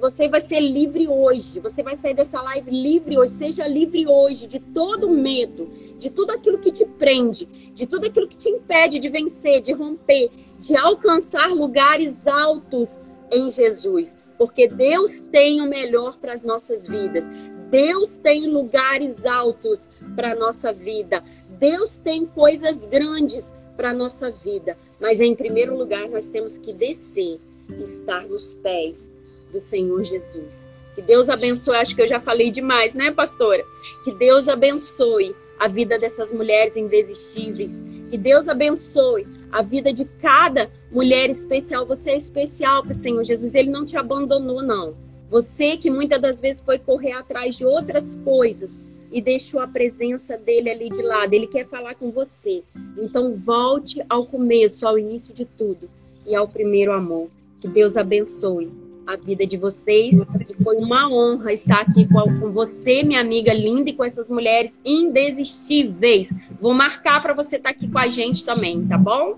Speaker 2: você vai ser livre hoje. Você vai sair dessa live livre hoje. Seja livre hoje de todo medo, de tudo aquilo que te prende, de tudo aquilo que te impede de vencer, de romper, de alcançar lugares altos em Jesus. Porque Deus tem o melhor para as nossas vidas. Deus tem lugares altos para a nossa vida. Deus tem coisas grandes para a nossa vida. Mas em primeiro lugar, nós temos que descer e estar nos pés do Senhor Jesus. Que Deus abençoe, acho que eu já falei demais, né, pastora? Que Deus abençoe a vida dessas mulheres indesistíveis. Que Deus abençoe a vida de cada mulher especial. Você é especial para o Senhor Jesus. Ele não te abandonou, não. Você que muitas das vezes foi correr atrás de outras coisas e deixou a presença dele ali de lado. Ele quer falar com você. Então volte ao começo, ao início de tudo e ao primeiro amor. Que Deus abençoe a vida de vocês. E foi uma honra estar aqui com, você, minha amiga linda, e com essas mulheres indesistíveis. Vou marcar para você estar aqui com a gente também, tá bom?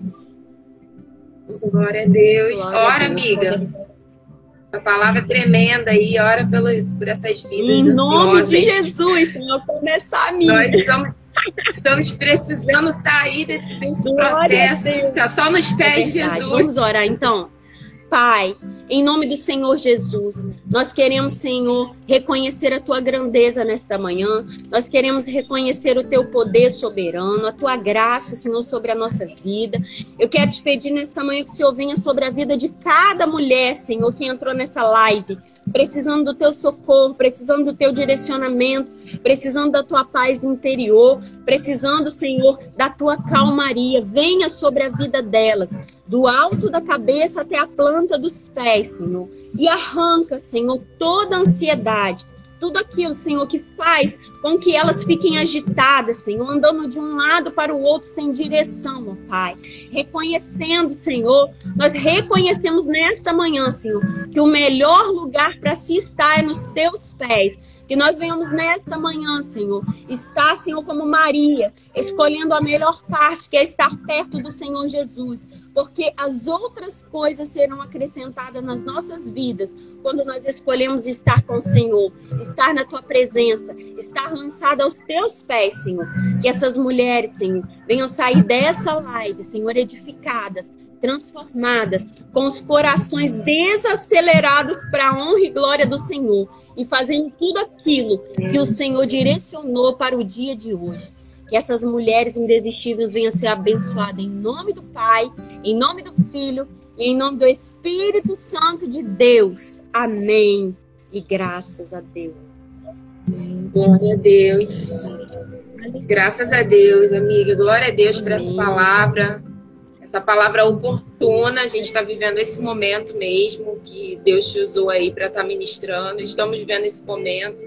Speaker 1: Glória a Deus. Glória ora, a Deus. amiga. Essa palavra tremenda aí, ora pelo, por essas vidas.
Speaker 2: Em nome de Jesus, Senhor, começar a mim.
Speaker 1: Nós estamos Estamos precisando sair desse, desse processo. Está só nos pés é de Jesus.
Speaker 2: Vamos orar então. Pai, em nome do Senhor Jesus, nós queremos, Senhor, reconhecer a tua grandeza nesta manhã. Nós queremos reconhecer o teu poder soberano, a tua graça, Senhor, sobre a nossa vida. Eu quero te pedir nesta manhã que o Senhor venha sobre a vida de cada mulher, Senhor, que entrou nessa live precisando do teu socorro, precisando do teu direcionamento, precisando da tua paz interior, precisando, Senhor, da tua calmaria. Venha sobre a vida delas, do alto da cabeça até a planta dos pés, Senhor, e arranca, Senhor, toda a ansiedade, tudo aquilo, Senhor, que faz com que elas fiquem agitadas, Senhor, andando de um lado para o outro sem direção, ó Pai. Reconhecendo, Senhor, nós reconhecemos nesta manhã, Senhor, que o melhor lugar para se estar é nos teus pés. Que nós venhamos nesta manhã, Senhor, estar, Senhor, como Maria, escolhendo a melhor parte, que é estar perto do Senhor Jesus. Porque as outras coisas serão acrescentadas nas nossas vidas quando nós escolhemos estar com o Senhor, estar na tua presença, estar lançada aos teus pés, Senhor. Que essas mulheres, Senhor, venham sair dessa live, Senhor, edificadas, transformadas, com os corações desacelerados para a honra e glória do Senhor e fazendo tudo aquilo que o Senhor direcionou para o dia de hoje. Que essas mulheres indesistíveis venham ser abençoadas em nome do Pai, em nome do Filho e em nome do Espírito Santo de Deus. Amém. E graças a Deus.
Speaker 1: Glória a Deus. Graças a Deus, amiga. Glória a Deus por essa palavra essa palavra oportuna. A gente está vivendo esse momento mesmo que Deus te usou aí para estar tá ministrando. Estamos vivendo esse momento.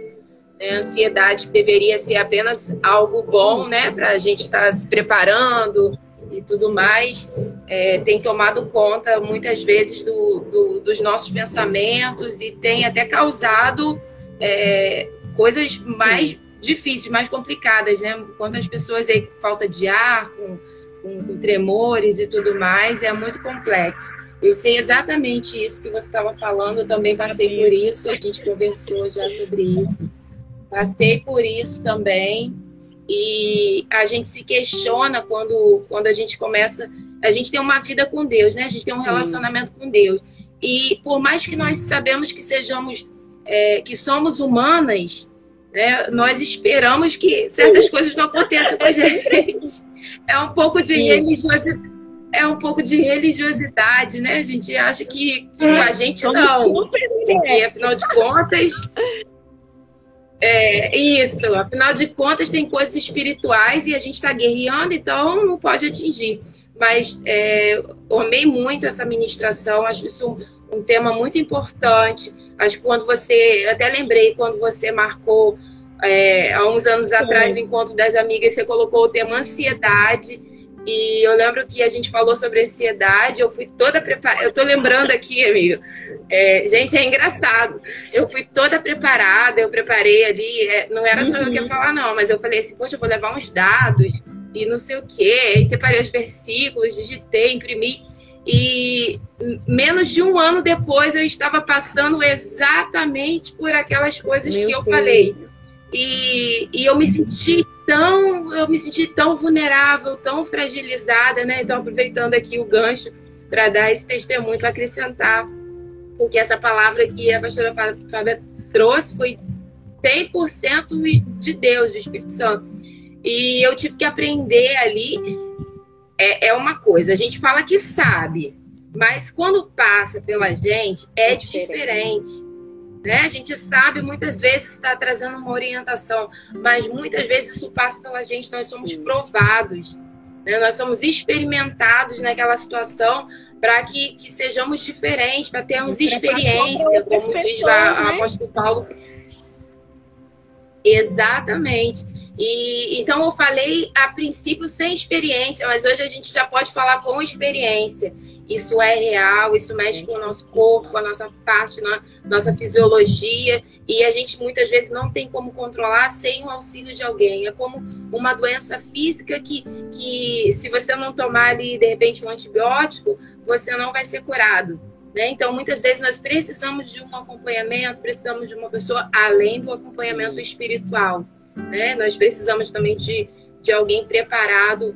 Speaker 1: Né? Ansiedade que deveria ser apenas algo bom, né? Para a gente estar tá se preparando e tudo mais, é, tem tomado conta muitas vezes do, do, dos nossos pensamentos e tem até causado é, coisas mais Sim. difíceis, mais complicadas, né? Quantas pessoas aí com falta de ar, com com, com tremores e tudo mais, é muito complexo. Eu sei exatamente isso que você estava falando, eu também passei por isso, a gente conversou já sobre isso. Passei por isso também. E a gente se questiona quando, quando a gente começa. A gente tem uma vida com Deus, né? A gente tem um Sim. relacionamento com Deus. E por mais que nós sabemos que sejamos, é, que somos humanas, né? Nós esperamos que certas coisas não aconteçam com a gente. É um pouco de religiosidade. É um pouco de religiosidade, né? A gente acha que, a gente não. Porque, afinal de contas, é, isso, afinal de contas, tem coisas espirituais e a gente está guerreando, então não pode atingir. Mas é, eu amei muito essa ministração, acho isso um, um tema muito importante. Acho que quando você, até lembrei quando você marcou é, há uns anos Sim. atrás, no encontro das amigas, você colocou o tema ansiedade. E eu lembro que a gente falou sobre ansiedade, eu fui toda preparada. Eu tô lembrando aqui, amigo. É, gente, é engraçado. Eu fui toda preparada, eu preparei ali. É, não era só uhum. eu que ia uhum. falar, não, mas eu falei assim, poxa, eu vou levar uns dados e não sei o quê. Aí separei os versículos, digitei, imprimi. E menos de um ano depois eu estava passando exatamente por aquelas coisas Meu que eu Deus. falei. E, e eu me senti tão, eu me senti tão vulnerável, tão fragilizada, né? Então, aproveitando aqui o gancho para dar esse testemunho, para acrescentar, porque essa palavra que a pastora Fábia trouxe foi 100% de Deus, do Espírito Santo. E eu tive que aprender ali. É, é uma coisa, a gente fala que sabe, mas quando passa pela gente, é, é diferente. diferente. Né? A gente sabe, muitas vezes está trazendo uma orientação, mas muitas vezes isso passa pela gente, nós somos Sim. provados, né? nós somos experimentados naquela situação para que, que sejamos diferentes, para termos experiência, como diz lá né? o apóstolo Paulo. Exatamente. E então eu falei a princípio sem experiência, mas hoje a gente já pode falar com experiência. Isso é real, isso mexe com o nosso corpo, a nossa parte, a nossa fisiologia, e a gente muitas vezes não tem como controlar sem o auxílio de alguém. É como uma doença física que, que se você não tomar ali, de repente, um antibiótico, você não vai ser curado. Né? Então, muitas vezes nós precisamos de um acompanhamento, precisamos de uma pessoa além do acompanhamento espiritual. Né? Nós precisamos também de, de alguém preparado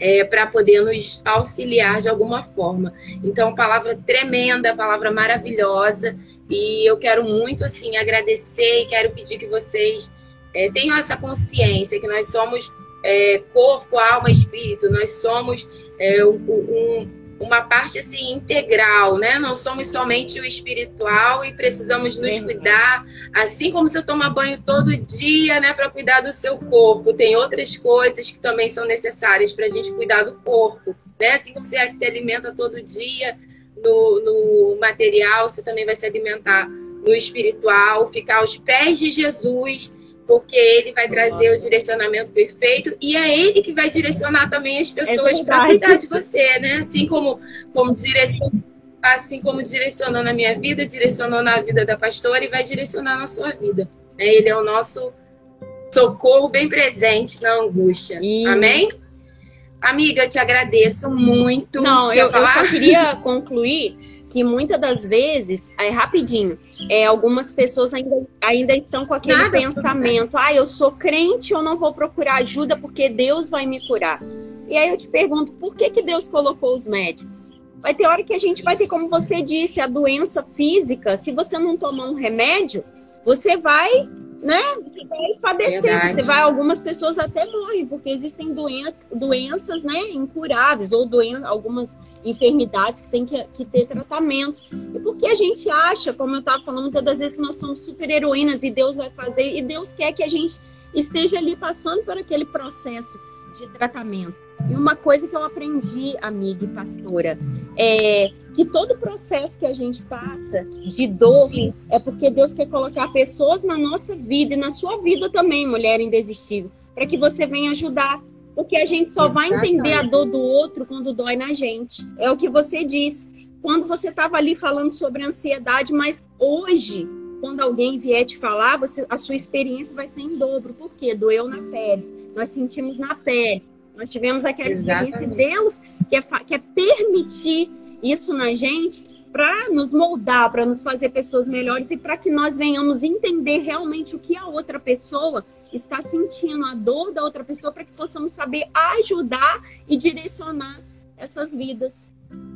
Speaker 1: é, para poder nos auxiliar de alguma forma. Então, palavra tremenda, palavra maravilhosa, e eu quero muito assim agradecer e quero pedir que vocês é, tenham essa consciência que nós somos é, corpo, alma, espírito, nós somos é, um, uma parte assim integral, né? Não somos somente o espiritual e precisamos nos cuidar, assim como você toma banho todo dia, né, para cuidar do seu corpo. Tem outras coisas que também são necessárias para a gente cuidar do corpo, né? Assim como você se alimenta todo dia no, no material, você também vai se alimentar no espiritual, ficar aos pés de Jesus porque ele vai trazer o direcionamento perfeito e é ele que vai direcionar também as pessoas é para cuidar de você, né? Assim como como direcionou, assim como direcionou na minha vida, direcionou na vida da pastora e vai direcionar na sua vida. Né? Ele é o nosso socorro bem presente na angústia. E... Amém? Amiga, eu te agradeço muito.
Speaker 2: Não, eu, eu só queria concluir que muitas das vezes, é rapidinho, é, algumas pessoas ainda, ainda estão com aquele Nada, pensamento: ah, eu sou crente, eu não vou procurar ajuda porque Deus vai me curar. E aí eu te pergunto: por que, que Deus colocou os médicos? Vai ter hora que a gente vai ter, como você disse, a doença física. Se você não tomar um remédio, você vai né? Você vai padecer, Verdade. você vai, algumas pessoas até morrem, porque existem doen doenças, né, incuráveis, ou doen algumas enfermidades que tem que, que ter tratamento. E porque a gente acha, como eu estava falando muitas das vezes, que nós somos super heroínas e Deus vai fazer, e Deus quer que a gente esteja ali passando por aquele processo de tratamento. E uma coisa que eu aprendi, amiga e pastora, é que todo processo que a gente passa de dor Sim. é porque Deus quer colocar pessoas na nossa vida e na sua vida também, mulher indesistível, para que você venha ajudar. Porque a gente só Exatamente. vai entender a dor do outro quando dói na gente. É o que você disse. Quando você estava ali falando sobre ansiedade, mas hoje, quando alguém vier te falar, você, a sua experiência vai ser em dobro. Por quê? Doeu na pele. Nós sentimos na pele. Nós tivemos aquela Exatamente. experiência. Deus quer, quer permitir isso na gente para nos moldar, para nos fazer pessoas melhores e para que nós venhamos entender realmente o que a outra pessoa está sentindo, a dor da outra pessoa, para que possamos saber ajudar e direcionar essas vidas.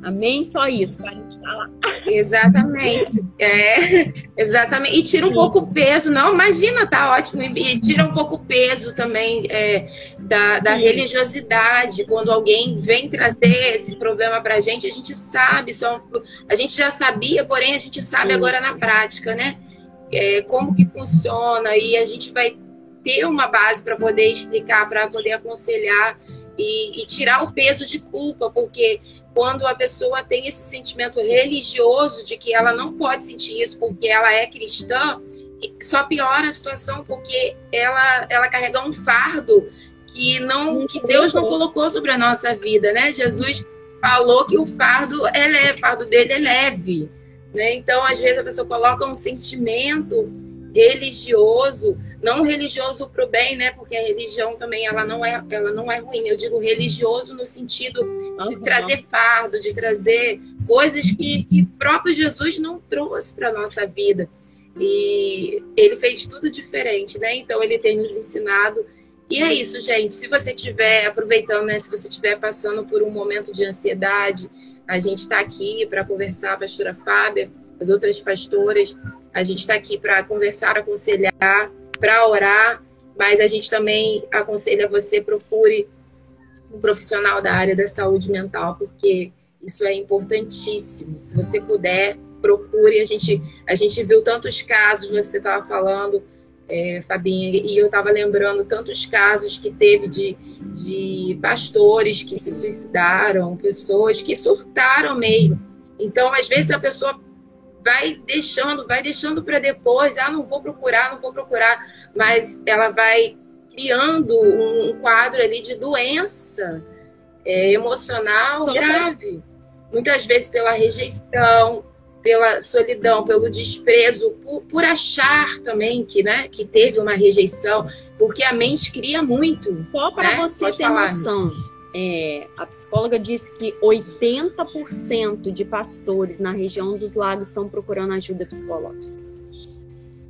Speaker 2: Amém? Só isso para a gente falar.
Speaker 1: Exatamente. É, exatamente. E tira um pouco o peso, não, imagina, tá ótimo. E tira um pouco o peso também é, da, da religiosidade. Quando alguém vem trazer esse problema para a gente, a gente sabe, só, a gente já sabia, porém a gente sabe isso. agora na prática, né? É, como que funciona e a gente vai ter uma base para poder explicar, para poder aconselhar e, e, tirar o peso de culpa, porque quando a pessoa tem esse sentimento religioso de que ela não pode sentir isso porque ela é cristã, só piora a situação porque ela, ela carrega um fardo que não que Deus não colocou sobre a nossa vida, né? Jesus falou que o fardo é leve, o fardo dele é leve, né? Então, às vezes a pessoa coloca um sentimento religioso não religioso para o bem, né? Porque a religião também ela não é, ela não é ruim. Eu digo religioso no sentido de uhum. trazer fardo, de trazer coisas que, que próprio Jesus não trouxe para nossa vida. E ele fez tudo diferente, né? Então ele tem nos ensinado. E é isso, gente. Se você estiver aproveitando, né? Se você estiver passando por um momento de ansiedade, a gente está aqui para conversar, a pastora Fábia, as outras pastoras, a gente está aqui para conversar, aconselhar para orar, mas a gente também aconselha você procure um profissional da área da saúde mental, porque isso é importantíssimo. Se você puder, procure. A gente, a gente viu tantos casos, você estava falando, é, Fabinha, e eu estava lembrando tantos casos que teve de, de pastores que se suicidaram, pessoas que surtaram mesmo. Então, às vezes, a pessoa vai deixando, vai deixando para depois, ah, não vou procurar, não vou procurar, mas ela vai criando um quadro ali de doença é, emocional Só grave. Muitas vezes pela rejeição, pela solidão, pelo desprezo, por, por, achar também que, né, que teve uma rejeição, porque a mente cria muito.
Speaker 2: Só para
Speaker 1: né?
Speaker 2: você Pode ter falar, noção, é, a psicóloga disse que 80% de pastores na região dos lagos estão procurando ajuda psicológica.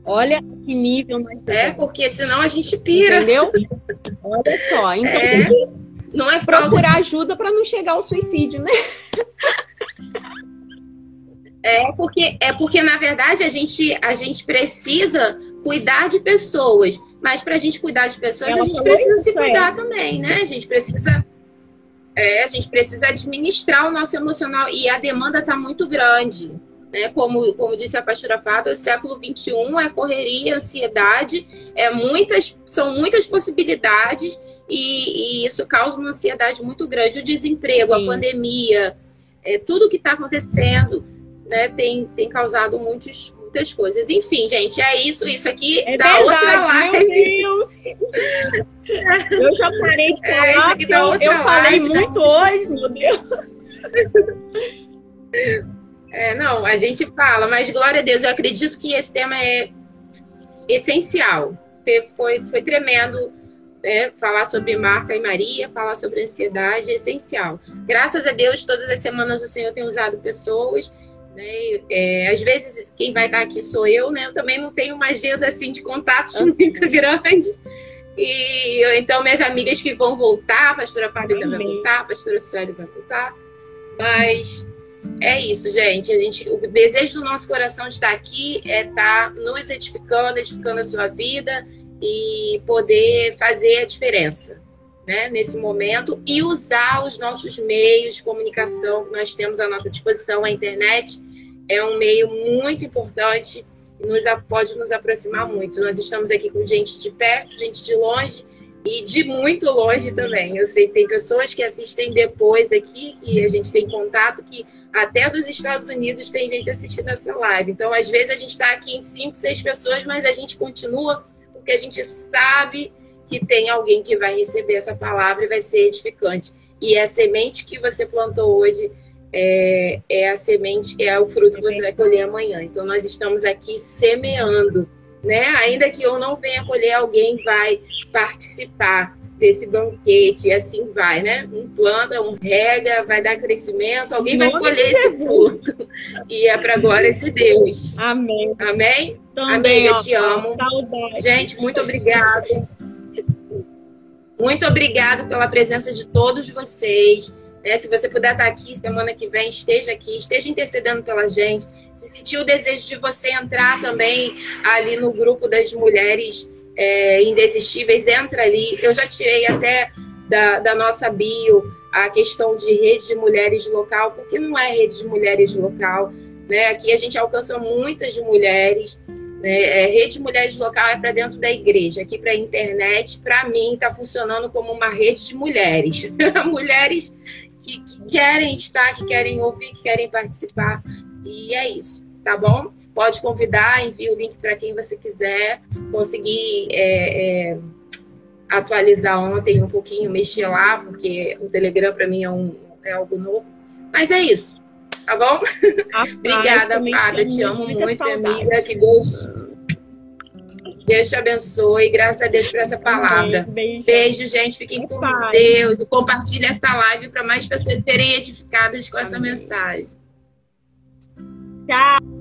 Speaker 2: Olha que nível
Speaker 1: nós É, porque senão a gente pira.
Speaker 2: Entendeu? Olha só. Então, é,
Speaker 1: não é
Speaker 2: procurar ajuda para não chegar ao suicídio, né?
Speaker 1: É porque, é porque, na verdade, a gente, a gente precisa cuidar de pessoas. Mas para a gente cuidar de pessoas, Ela a gente precisa se cuidar é. também, né? A gente precisa. É, a gente precisa administrar o nosso emocional. E a demanda está muito grande. Né? Como, como disse a pastora Fábio, o século XXI é correria, ansiedade, é muitas, são muitas possibilidades e, e isso causa uma ansiedade muito grande. O desemprego, Sim. a pandemia, é, tudo que está acontecendo né, tem, tem causado muitos, muitas coisas. Enfim, gente, é isso. Isso aqui
Speaker 2: é dá verdade, outra live. Meu Deus! eu já parei de é, falar, é, eu, eu falei live, muito hoje, meu Deus.
Speaker 1: É, não, a gente fala, mas glória a Deus, eu acredito que esse tema é essencial. Você foi, foi tremendo né? falar sobre Marta e Maria, falar sobre ansiedade é essencial. Graças a Deus, todas as semanas o Senhor tem usado pessoas. Né? É, às vezes, quem vai estar aqui sou eu, né? Eu também não tenho uma agenda assim de contatos muito grande. E então, minhas amigas que vão voltar, a pastora Fábio vai voltar, a pastora Sueli vai voltar. Mas é isso, gente. A gente. O desejo do nosso coração de estar aqui é estar nos edificando, edificando a sua vida e poder fazer a diferença. Né, nesse momento e usar os nossos meios de comunicação que nós temos à nossa disposição, a internet é um meio muito importante e nos, pode nos aproximar muito. Nós estamos aqui com gente de perto, gente de longe e de muito longe também. Eu sei que tem pessoas que assistem depois aqui, que a gente tem contato, que até dos Estados Unidos tem gente assistindo essa live. Então, às vezes, a gente está aqui em cinco, seis pessoas, mas a gente continua porque a gente sabe que tem alguém que vai receber essa palavra e vai ser edificante. E é a semente que você plantou hoje é, é a semente, é o fruto que você vai colher amanhã. Então, nós estamos aqui semeando né? Ainda que eu não venha colher, alguém vai participar desse banquete e assim vai, né? Um planta, um rega, vai dar crescimento, alguém vai colher esse fruto. E é para a glória de Deus.
Speaker 2: Amém.
Speaker 1: Amém? Também, Amém, eu te amo. Saudade. Gente, muito obrigada. Muito obrigada pela presença de todos vocês. Né? Se você puder estar aqui semana que vem, esteja aqui, esteja intercedendo pela gente. Se sentir o desejo de você entrar também ali no grupo das mulheres é, indesistíveis, entra ali. Eu já tirei até da, da nossa bio a questão de rede de mulheres local, porque não é rede de mulheres local. Né? Aqui a gente alcança muitas mulheres. Né? É, rede de mulheres local é para dentro da igreja. Aqui para a internet, para mim, está funcionando como uma rede de mulheres. mulheres que, que querem estar, que querem ouvir, que querem participar. E é isso, tá bom? Pode convidar, envie o link para quem você quiser. Consegui é, é, atualizar ontem um pouquinho, mexer lá, porque o Telegram para mim é, um, é algo novo. Mas é isso, tá bom? Obrigada, Fábio. Te amo muito, amiga. Que Deus Deus te abençoe. Graças a Deus por essa palavra. Beijo, Beijo gente. Fiquem com Deus. E compartilhe essa live para mais pessoas serem edificadas com essa mensagem.
Speaker 2: Tchau.